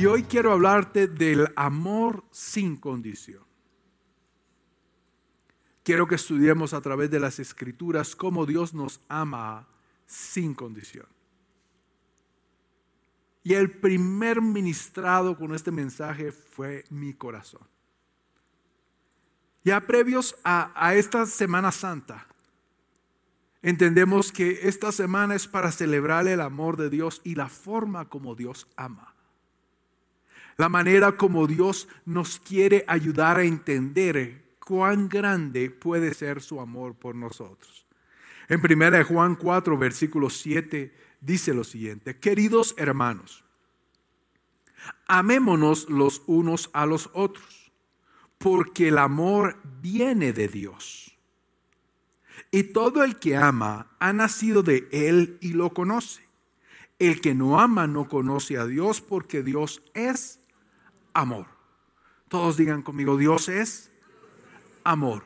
Y hoy quiero hablarte del amor sin condición. Quiero que estudiemos a través de las escrituras cómo Dios nos ama sin condición. Y el primer ministrado con este mensaje fue mi corazón. Ya previos a, esta Semana Santa, entendemos que esta semana es para celebrar el amor de Dios y la forma como Dios ama. La manera como Dios nos quiere ayudar a entender cuán grande puede ser su amor por nosotros. En 1 Juan 4, versículo 7 dice lo siguiente, queridos hermanos, amémonos los unos a los otros, porque el amor viene de Dios. Y todo el que ama ha nacido de Él y lo conoce. El que no ama no conoce a Dios porque Dios es amor. Todos digan conmigo, Dios es amor.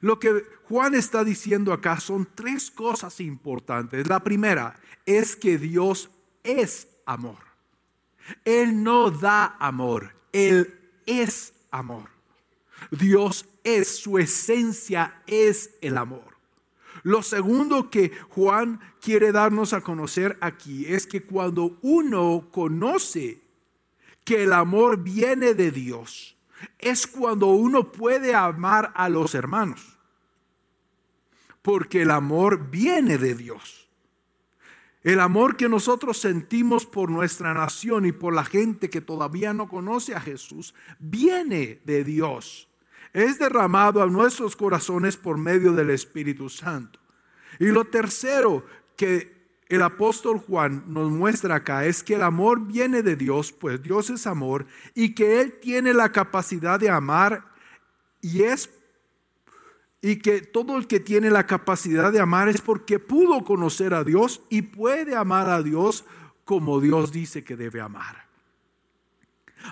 Lo que Juan está diciendo acá son tres cosas importantes. La primera es que Dios es amor. Él no da amor, Él es amor. Dios es, su esencia es el amor. Lo segundo que Juan quiere darnos a conocer aquí es que cuando uno conoce que el amor viene de Dios, es cuando uno puede amar a los hermanos. Porque el amor viene de Dios. El amor que nosotros sentimos por nuestra nación y por la gente que todavía no conoce a Jesús viene de Dios. Es derramado a nuestros corazones por medio del Espíritu Santo. Y lo tercero que el apóstol Juan nos muestra acá es que el amor viene de Dios, pues Dios es amor, y que Él tiene la capacidad de amar y es y que todo el que tiene la capacidad de amar es porque pudo conocer a Dios y puede amar a Dios como Dios dice que debe amar.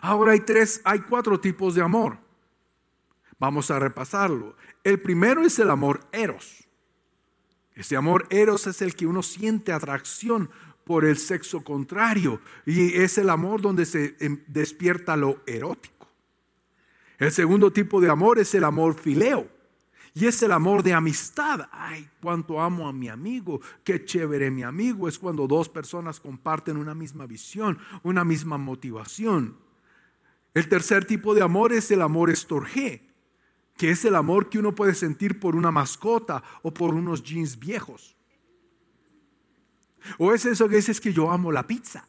Ahora hay tres, hay cuatro tipos de amor. Vamos a repasarlo. El primero es el amor eros. Ese amor eros es el que uno siente atracción por el sexo contrario y es el amor donde se em, despierta lo erótico. El segundo tipo de amor es el amor fileo y es el amor de amistad. Ay, cuánto amo a mi amigo, qué chévere mi amigo. Es cuando dos personas comparten una misma visión, una misma motivación. El tercer tipo de amor es el amor estorgé que es el amor que uno puede sentir por una mascota o por unos jeans viejos. O es eso que dices que yo amo la pizza.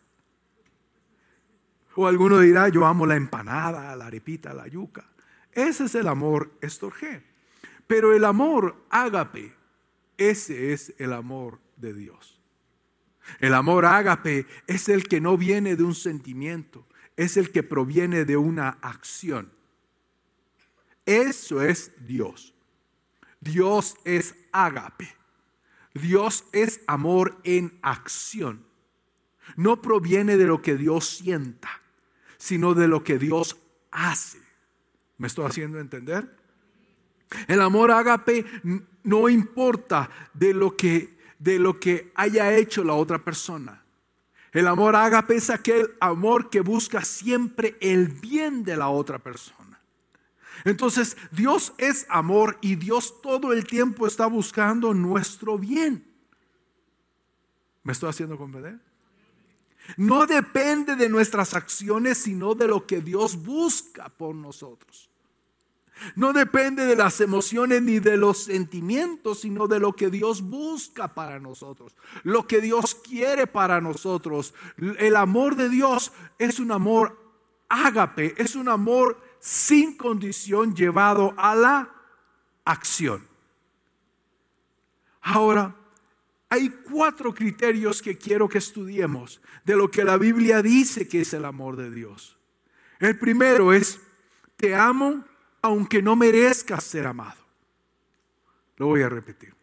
O alguno dirá, yo amo la empanada, la arepita, la yuca. Ese es el amor estorgé. Pero el amor ágape, ese es el amor de Dios. El amor ágape es el que no viene de un sentimiento, es el que proviene de una acción. Eso es Dios. Dios es ágape. Dios es amor en acción. No proviene de lo que Dios sienta, sino de lo que Dios hace. ¿Me estoy haciendo entender? El amor ágape no importa de lo que de lo que haya hecho la otra persona. El amor ágape es aquel amor que busca siempre el bien de la otra persona. Entonces, Dios es amor y Dios todo el tiempo está buscando nuestro bien. ¿Me estoy haciendo comprender? No depende de nuestras acciones, sino de lo que Dios busca por nosotros. No depende de las emociones ni de los sentimientos, sino de lo que Dios busca para nosotros, lo que Dios quiere para nosotros. El amor de Dios es un amor ágape, es un amor sin condición llevado a la acción. Ahora, hay cuatro criterios que quiero que estudiemos de lo que la Biblia dice que es el amor de Dios. El primero es, te amo aunque no merezcas ser amado. Lo voy a repetir.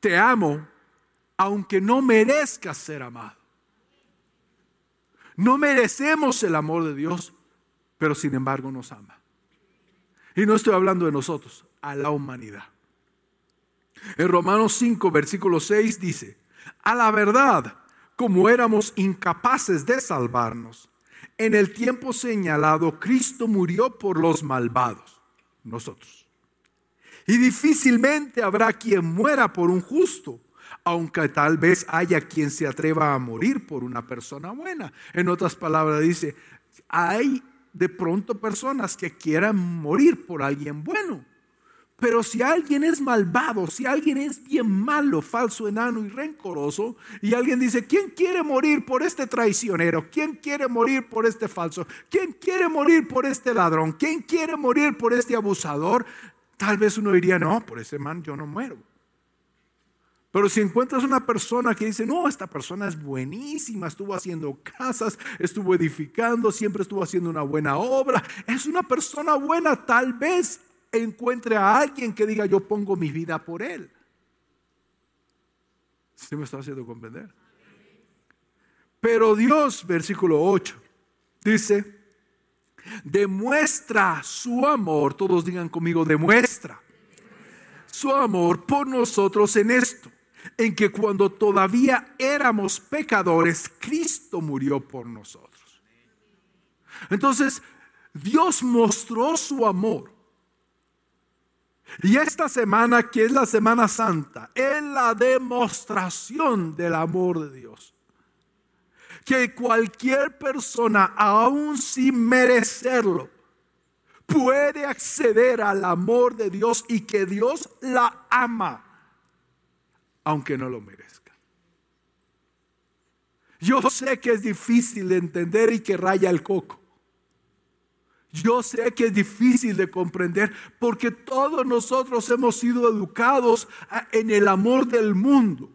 Te amo aunque no merezcas ser amado. No merecemos el amor de Dios, pero sin embargo nos ama. Y no estoy hablando de nosotros, a la humanidad. En Romanos 5, versículo 6 dice, a la verdad, como éramos incapaces de salvarnos, en el tiempo señalado Cristo murió por los malvados, nosotros. Y difícilmente habrá quien muera por un justo, aunque tal vez haya quien se atreva a morir por una persona buena. En otras palabras dice, hay de pronto personas que quieran morir por alguien bueno. Pero si alguien es malvado, si alguien es bien malo, falso, enano y rencoroso, y alguien dice, ¿quién quiere morir por este traicionero? ¿Quién quiere morir por este falso? ¿Quién quiere morir por este ladrón? ¿Quién quiere morir por este abusador? Tal vez uno diría, no, por ese man yo no muero. Pero si encuentras una persona que dice, no, esta persona es buenísima, estuvo haciendo casas, estuvo edificando, siempre estuvo haciendo una buena obra, es una persona buena, tal vez encuentre a alguien que diga yo pongo mi vida por él. ¿Sí me está haciendo comprender? Pero Dios, versículo 8, dice, demuestra su amor, todos digan conmigo, demuestra su amor por nosotros en esto, en que cuando todavía éramos pecadores, Cristo murió por nosotros. Entonces, Dios mostró su amor y esta semana, que es la Semana Santa, es la demostración del amor de Dios. Que cualquier persona, aún sin merecerlo, puede acceder al amor de Dios y que Dios la ama, aunque no lo merezca. Yo sé que es difícil de entender y que raya el coco. Yo sé que es difícil de comprender porque todos nosotros hemos sido educados en el amor del mundo.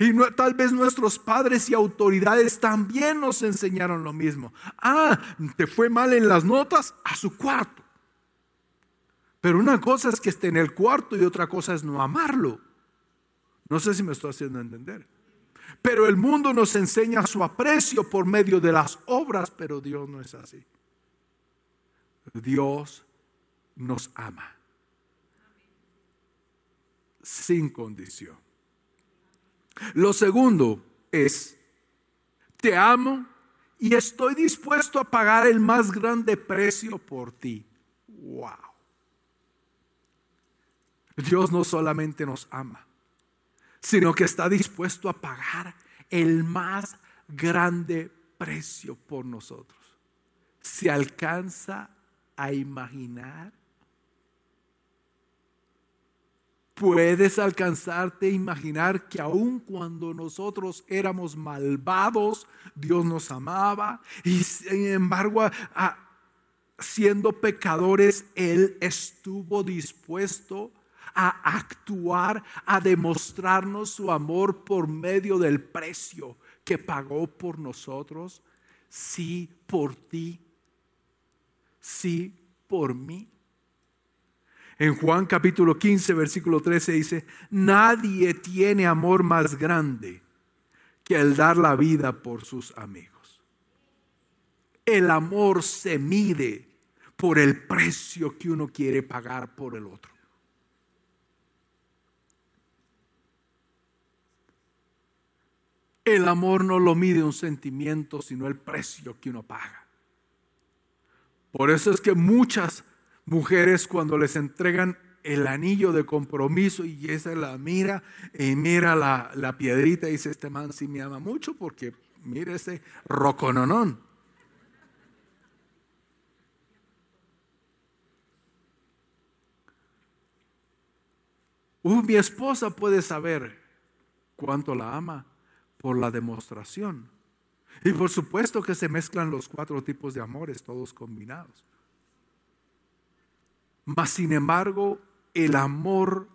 Y tal vez nuestros padres y autoridades también nos enseñaron lo mismo. Ah, te fue mal en las notas, a su cuarto. Pero una cosa es que esté en el cuarto y otra cosa es no amarlo. No sé si me estoy haciendo entender. Pero el mundo nos enseña su aprecio por medio de las obras, pero Dios no es así. Dios nos ama. Sin condición. Lo segundo es, te amo y estoy dispuesto a pagar el más grande precio por ti. Wow. Dios no solamente nos ama, sino que está dispuesto a pagar el más grande precio por nosotros. Se alcanza a imaginar? Puedes alcanzarte a imaginar que aun cuando nosotros éramos malvados, Dios nos amaba y sin embargo, siendo pecadores, Él estuvo dispuesto a actuar, a demostrarnos su amor por medio del precio que pagó por nosotros. Sí, por ti sí por mí. En Juan capítulo 15, versículo 13 dice, nadie tiene amor más grande que el dar la vida por sus amigos. El amor se mide por el precio que uno quiere pagar por el otro. El amor no lo mide un sentimiento, sino el precio que uno paga. Por eso es que muchas mujeres cuando les entregan el anillo de compromiso y esa la mira y mira la, piedrita y dice, este man sí me ama mucho porque mira ese rocononón. Uh, mi esposa puede saber cuánto la ama por la demostración y por supuesto que se mezclan los cuatro tipos de amores, todos combinados. Mas sin embargo, el amor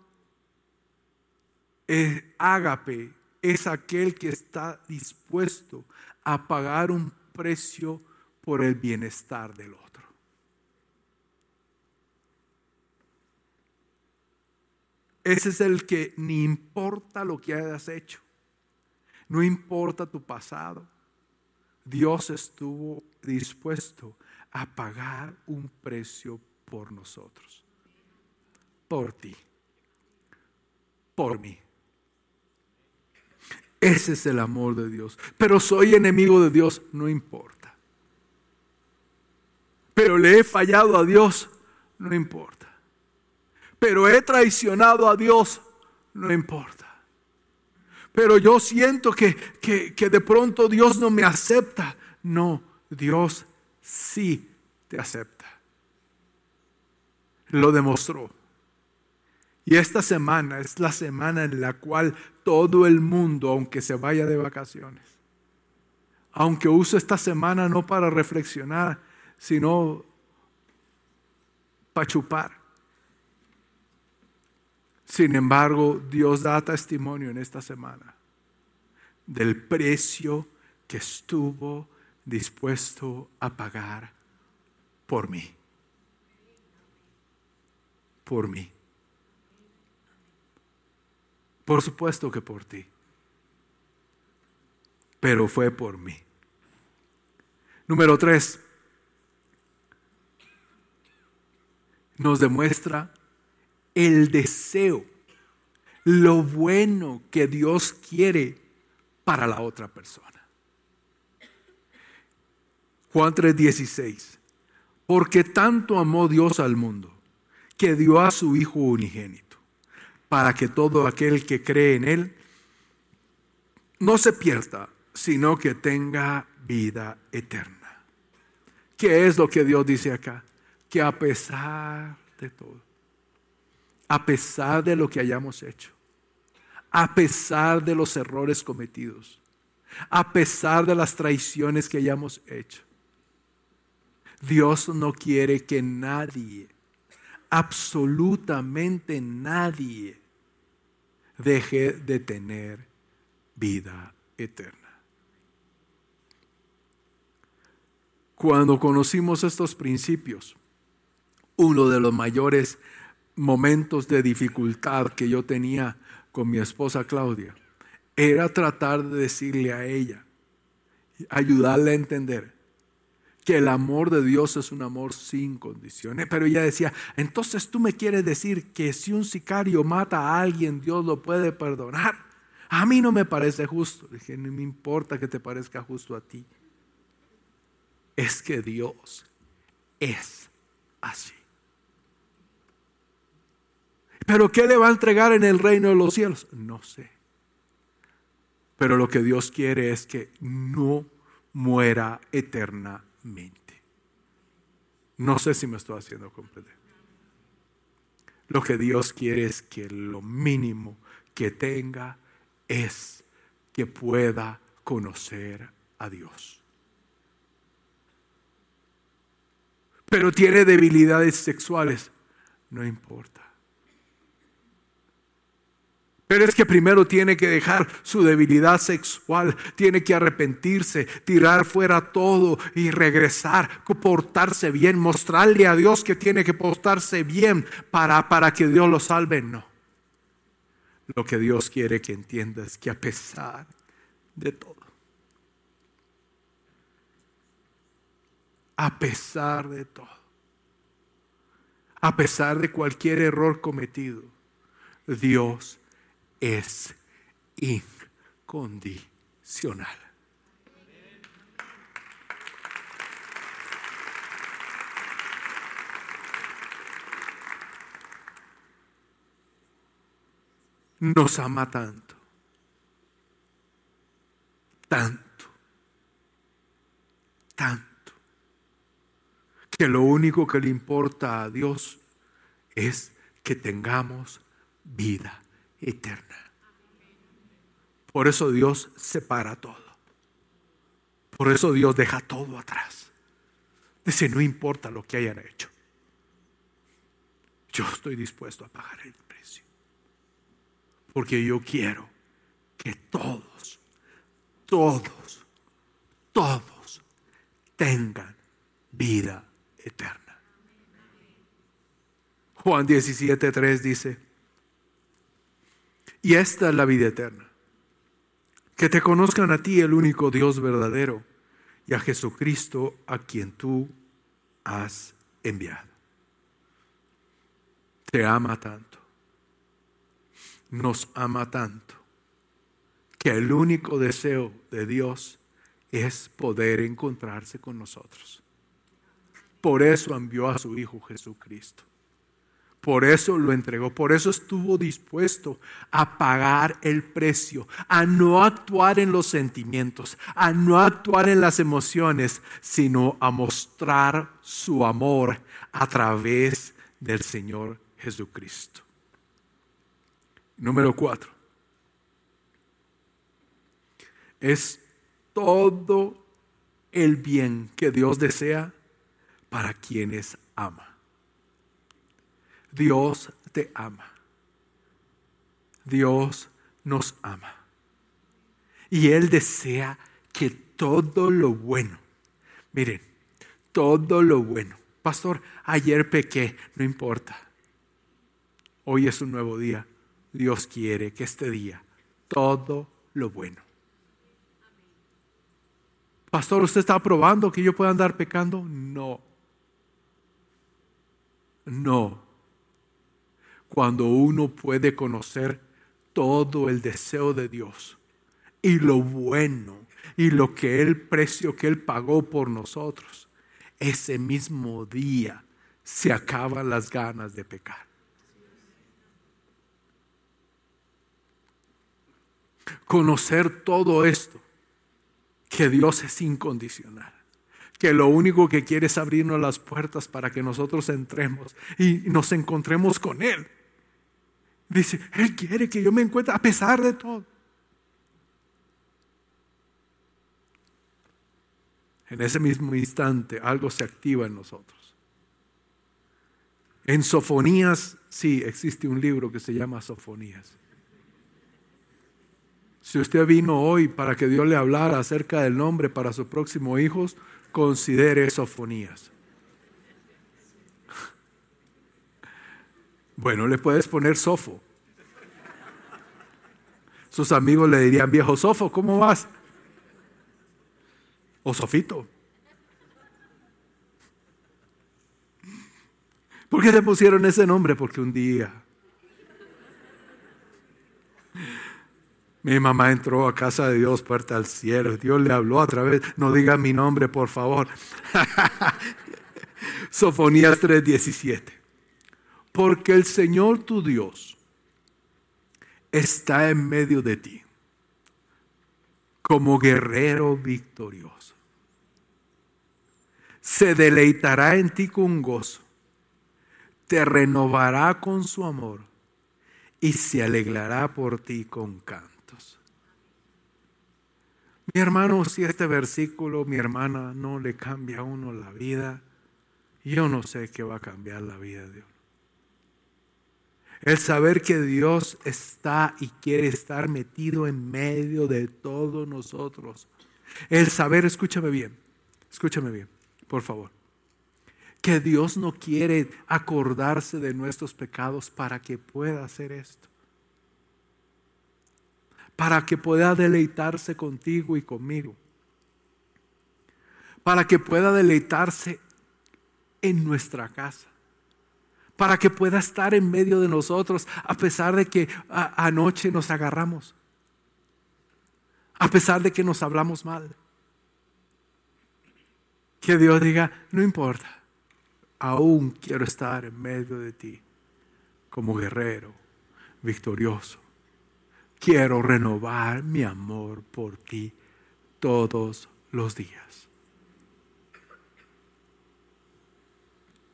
ágape es aquel que está dispuesto a pagar un precio por el bienestar del otro. Ese es el que ni importa lo que hayas hecho, no importa tu pasado, Dios estuvo dispuesto a pagar un precio por nosotros, por ti, por mí. Ese es el amor de Dios. Pero soy enemigo de Dios, no importa. Pero le he fallado a Dios, no importa. Pero he traicionado a Dios, no importa. Pero yo siento que, que, de pronto Dios no me acepta. No, Dios sí te acepta. Lo demostró. Y esta semana es la semana en la cual todo el mundo, aunque se vaya de vacaciones, aunque use esta semana no para reflexionar, sino para chupar. Sin embargo, Dios da testimonio en esta semana del precio que estuvo dispuesto a pagar por mí. Por mí. Por supuesto que por ti. Pero fue por mí. Número tres. Nos demuestra el deseo, lo bueno que Dios quiere para la otra persona. Juan 3:16. Porque tanto amó Dios al mundo que dio a su Hijo unigénito para que todo aquel que cree en Él no se pierda, sino que tenga vida eterna. ¿Qué es lo que Dios dice acá? Que a pesar de todo, a pesar de lo que hayamos hecho, a pesar de los errores cometidos, a pesar de las traiciones que hayamos hecho, Dios no quiere que nadie absolutamente nadie deje de tener vida eterna. Cuando conocimos estos principios, uno de los mayores momentos de dificultad que yo tenía con mi esposa Claudia era tratar de decirle a ella, ayudarle a entender que el amor de Dios es un amor sin condiciones. Pero ella decía, entonces tú me quieres decir que si un sicario mata a alguien, Dios lo puede perdonar. A mí no me parece justo. dije, no me importa que te parezca justo a ti. Es que Dios es así. Pero ¿qué le va a entregar en el reino de los cielos? No sé. Pero lo que Dios quiere es que no muera eterna mente. No sé si me estoy haciendo comprender. Lo que Dios quiere es que lo mínimo que tenga es que pueda conocer a Dios. Pero tiene debilidades sexuales, no importa. Pero es que primero tiene que dejar su debilidad sexual, tiene que arrepentirse, tirar fuera todo y regresar, portarse bien, mostrarle a Dios que tiene que portarse bien para, para que Dios lo salve. No. Lo que Dios quiere que entienda es que a pesar de todo, a pesar de todo, a pesar de cualquier error cometido, Dios es incondicional. Nos ama tanto, tanto, tanto, que lo único que le importa a Dios es que tengamos vida eterna. Por eso Dios separa todo. Por eso Dios deja todo atrás. Dice, no importa lo que hayan hecho. Yo estoy dispuesto a pagar el precio. Porque yo quiero que todos, todos, todos tengan vida eterna. Juan 17, 3 dice, y esta es la vida eterna. Que te conozcan a ti, el único Dios verdadero, y a Jesucristo a quien tú has enviado. Te ama tanto. Nos ama tanto que el único deseo de Dios es poder encontrarse con nosotros. Por eso envió a su Hijo Jesucristo. Por eso lo entregó, por eso estuvo dispuesto a pagar el precio, a no actuar en los sentimientos, a no actuar en las emociones, sino a mostrar su amor a través del Señor Jesucristo. Número cuatro. Es todo el bien que Dios desea para quienes ama. Dios te ama. Dios nos ama. Y Él desea que todo lo bueno, miren, todo lo bueno. Pastor, ayer pequé, no importa. Hoy es un nuevo día. Dios quiere que este día todo lo bueno. Pastor, ¿usted está probando que yo pueda andar pecando? No. No. Cuando uno puede conocer todo el deseo de Dios y lo bueno y lo que el precio que Él pagó por nosotros, ese mismo día se acaban las ganas de pecar. Conocer todo esto, que Dios es incondicional que lo único que quiere es abrirnos las puertas para que nosotros entremos y nos encontremos con Él. Dice, Él quiere que yo me encuentre a pesar de todo. En ese mismo instante algo se activa en nosotros. En Sofonías, sí, existe un libro que se llama Sofonías. Si usted vino hoy para que Dios le hablara acerca del nombre para su próximo hijo, considere sofonías. Bueno, le puedes poner sofo. Sus amigos le dirían, viejo sofo, ¿cómo vas? O sofito. ¿Por qué le pusieron ese nombre? Porque un día Mi mamá entró a casa de Dios, puerta al cielo. Dios le habló a través, no diga mi nombre, por favor. Sofonías 3:17. Porque el Señor tu Dios está en medio de ti, como guerrero victorioso. Se deleitará en ti con gozo, te renovará con su amor y se alegrará por ti con canto. Mi hermano, si este versículo, mi hermana, no le cambia a uno la vida, yo no sé qué va a cambiar la vida de uno. El saber que Dios está y quiere estar metido en medio de todos nosotros. El saber, escúchame bien, escúchame bien, por favor. Que Dios no quiere acordarse de nuestros pecados para que pueda hacer esto para que pueda deleitarse contigo y conmigo. Para que pueda deleitarse en nuestra casa. Para que pueda estar en medio de nosotros a pesar de que anoche nos agarramos. A pesar de que nos hablamos mal. Que Dios diga, no importa, aún quiero estar en medio de ti como guerrero victorioso quiero renovar mi amor por ti todos los días.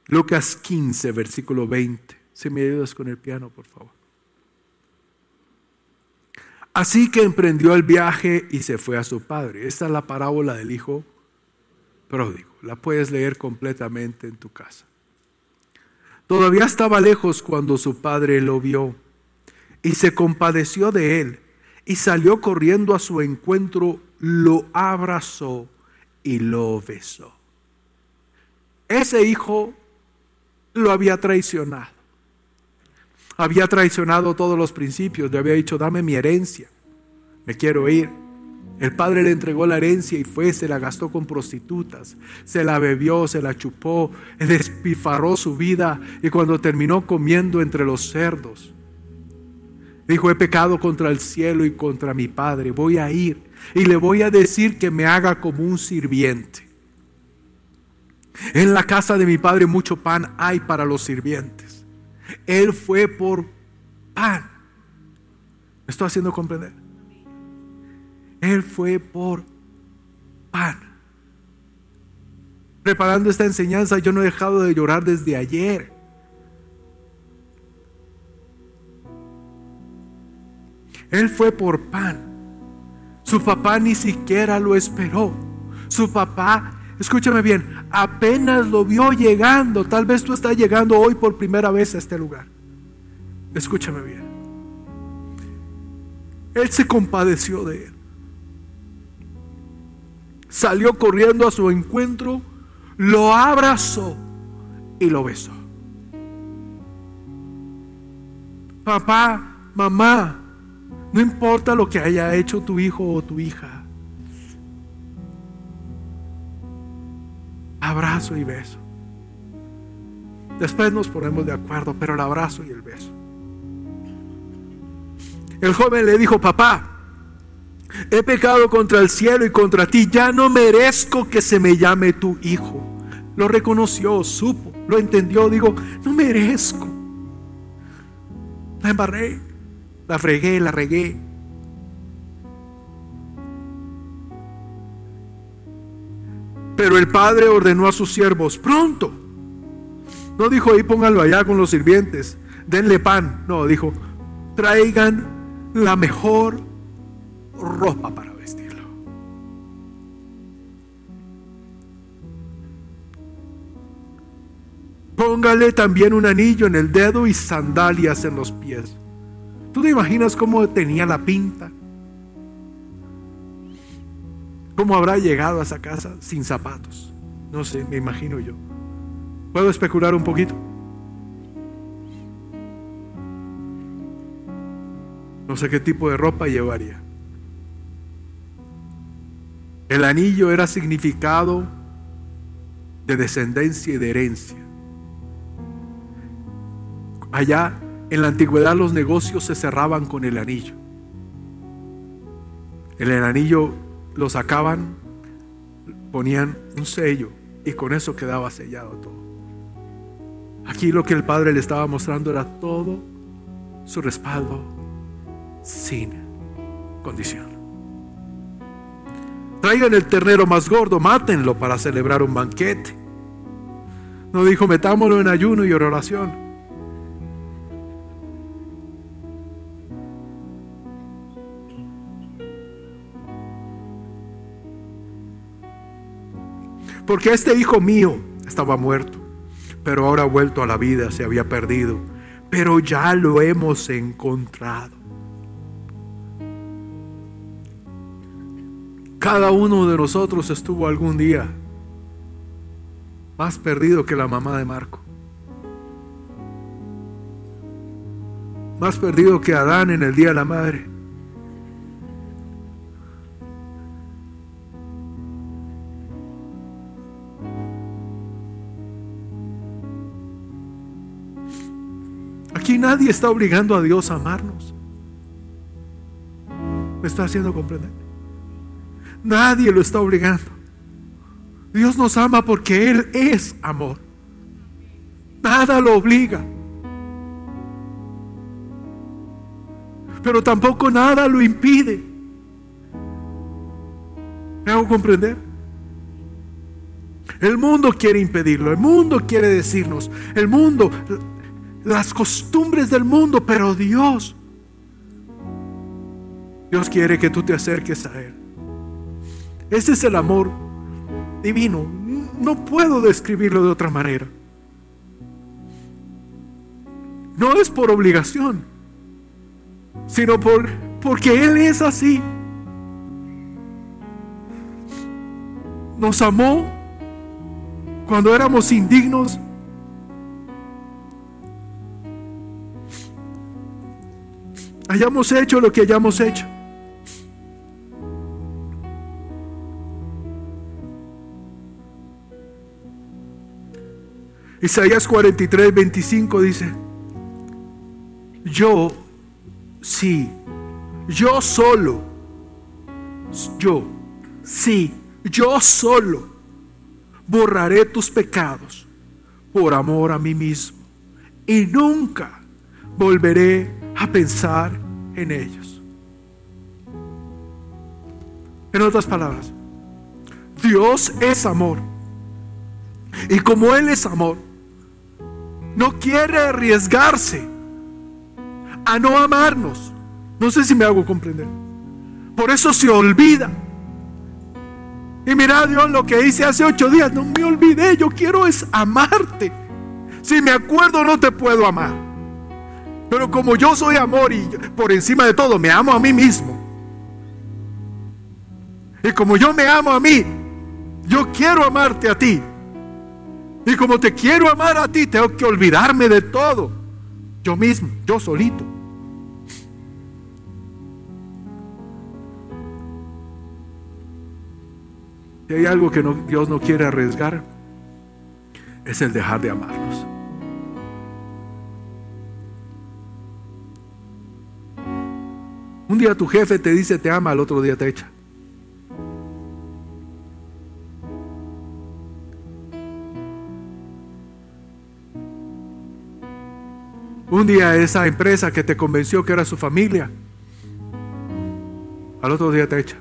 Lucas 15, versículo 20. Si me ayudas con el piano, por favor. Así que emprendió el viaje y se fue a su padre. Esta es la parábola del hijo pródigo. La puedes leer completamente en tu casa. Todavía estaba lejos cuando su padre lo vio y se compadeció de él y salió corriendo a su encuentro, lo abrazó y lo besó. Ese hijo lo había traicionado. Había traicionado todos los principios, le había dicho, dame mi herencia, me quiero ir. El padre le entregó la herencia y fue, se la gastó con prostitutas, se la bebió, se la chupó, despifarró su vida y cuando terminó comiendo entre los cerdos, Dijo, he pecado contra el cielo y contra mi Padre. Voy a ir y le voy a decir que me haga como un sirviente. En la casa de mi Padre mucho pan hay para los sirvientes. Él fue por pan. ¿Me estoy haciendo comprender? Él fue por pan. Preparando esta enseñanza, yo no he dejado de llorar desde ayer. Él fue por pan. Su papá ni siquiera lo esperó. Su papá, escúchame bien, apenas lo vio llegando. Tal vez tú estás llegando hoy por primera vez a este lugar. Escúchame bien. Él se compadeció de él. Salió corriendo a su encuentro, lo abrazó y lo besó. Papá, mamá, no importa lo que haya hecho tu hijo o tu hija. Abrazo y beso. Después nos ponemos de acuerdo, pero el abrazo y el beso. El joven le dijo, papá, he pecado contra el cielo y contra ti, ya no merezco que se me llame tu hijo. Lo reconoció, supo, lo entendió, digo, no merezco. La embarré. La fregué, la regué. Pero el padre ordenó a sus siervos, pronto. No dijo, ahí pónganlo allá con los sirvientes, denle pan. No, dijo, traigan la mejor ropa para vestirlo. Póngale también un anillo en el dedo y sandalias en los pies. ¿Tú te imaginas cómo tenía la pinta? ¿Cómo habrá llegado a esa casa sin zapatos? No sé, me imagino yo. ¿Puedo especular un poquito? No sé qué tipo de ropa llevaría. El anillo era significado de descendencia y de herencia. Allá en la antigüedad los negocios se cerraban con el anillo. En el anillo lo sacaban, ponían un sello y con eso quedaba sellado todo. Aquí lo que el Padre le estaba mostrando era todo su respaldo sin condición. Traigan el ternero más gordo, mátenlo para celebrar un banquete. No dijo, metámoslo en ayuno y oración. Porque este hijo mío estaba muerto, pero ahora ha vuelto a la vida, se había perdido, pero ya lo hemos encontrado. Cada uno de nosotros estuvo algún día más perdido que la mamá de Marco. Más perdido que Adán en el día de la madre. Nadie está obligando a Dios a amarnos. ¿Me está haciendo comprender? Nadie lo está obligando. Dios nos ama porque Él es amor. Nada lo obliga. Pero tampoco nada lo impide. ¿Me hago comprender? El mundo quiere impedirlo. El mundo quiere decirnos. El mundo, las costumbres del mundo, pero Dios, Dios quiere que tú te acerques a Él. Ese es el amor divino. No puedo describirlo de otra manera. No es por obligación, sino por, porque Él es así. Nos amó cuando éramos indignos hayamos hecho lo que hayamos hecho. Isaías 43, 25 dice, yo sí, yo solo, yo, sí, yo solo borraré tus pecados por amor a mí mismo y nunca volveré a pensar en ellos. En otras palabras, Dios es amor. Y como Él es amor, no quiere arriesgarse a no amarnos. No sé si me hago comprender. Por eso se olvida. Y mira Dios lo que hice hace ocho días. No me olvidé. Yo quiero es amarte. Si me acuerdo no te puedo amar. Pero como yo soy amor y por encima de todo me amo a mí mismo. Y como yo me amo a mí, yo quiero amarte a ti. Y como te quiero amar a ti, tengo que olvidarme de todo. Yo mismo, yo solito. Si hay algo que Dios no quiere arriesgar, es el dejar de amarnos. Un día tu jefe te dice te ama, al otro día te echa. Un día esa empresa que te convenció que era su familia, al otro día te echa.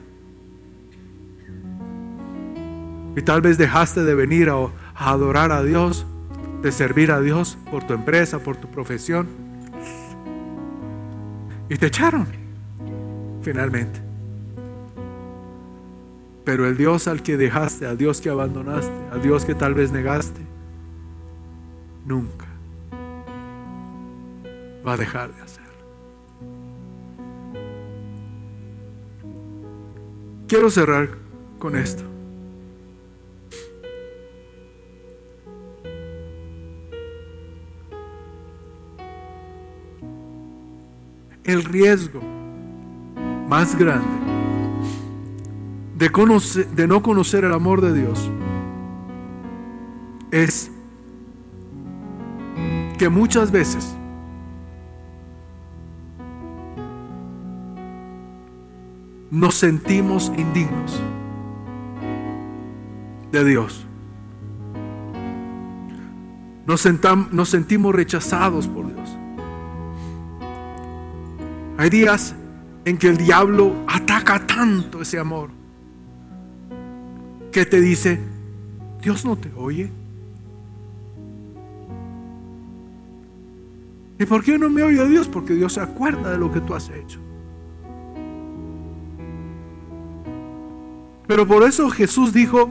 Y tal vez dejaste de venir a, adorar a Dios, de servir a Dios por tu empresa, por tu profesión. Y te echaron, finalmente. Pero el Dios al que dejaste, al Dios que abandonaste, al Dios que tal vez negaste, nunca va a dejar de hacerlo. Quiero cerrar con esto. El riesgo más grande de, de no conocer el amor de Dios es que muchas veces nos sentimos indignos de Dios. Nos, nos, sentimos rechazados por Dios. Hay días en que el diablo ataca tanto ese amor que te dice, Dios no te oye. ¿Y por qué no me oye Dios? Porque Dios se acuerda de lo que tú has hecho. Pero por eso Jesús dijo,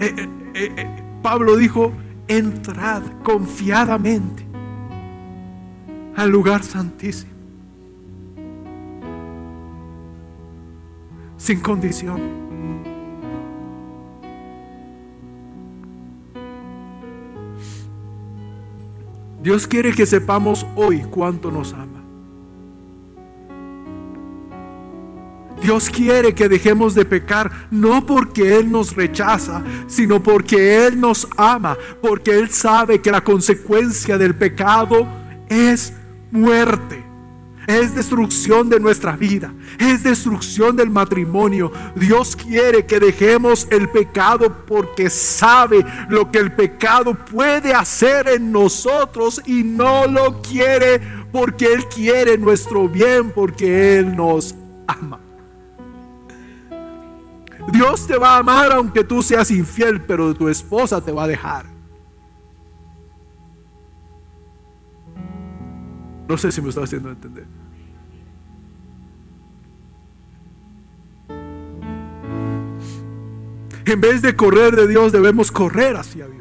eh, eh, eh, Pablo dijo, entrad confiadamente al lugar santísimo. Sin condición. Dios quiere que sepamos hoy cuánto nos ama. Dios quiere que dejemos de pecar, no porque Él nos rechaza, sino porque Él nos ama, porque Él sabe que la consecuencia del pecado es muerte, es destrucción de nuestra vida, es destrucción del matrimonio. Dios quiere que dejemos el pecado porque sabe lo que el pecado puede hacer en nosotros y no lo quiere porque Él quiere nuestro bien, porque Él nos ama. Dios te va a amar aunque tú seas infiel, pero tu esposa te va a dejar. No sé si me está haciendo entender. En vez de correr de Dios, debemos correr hacia Dios.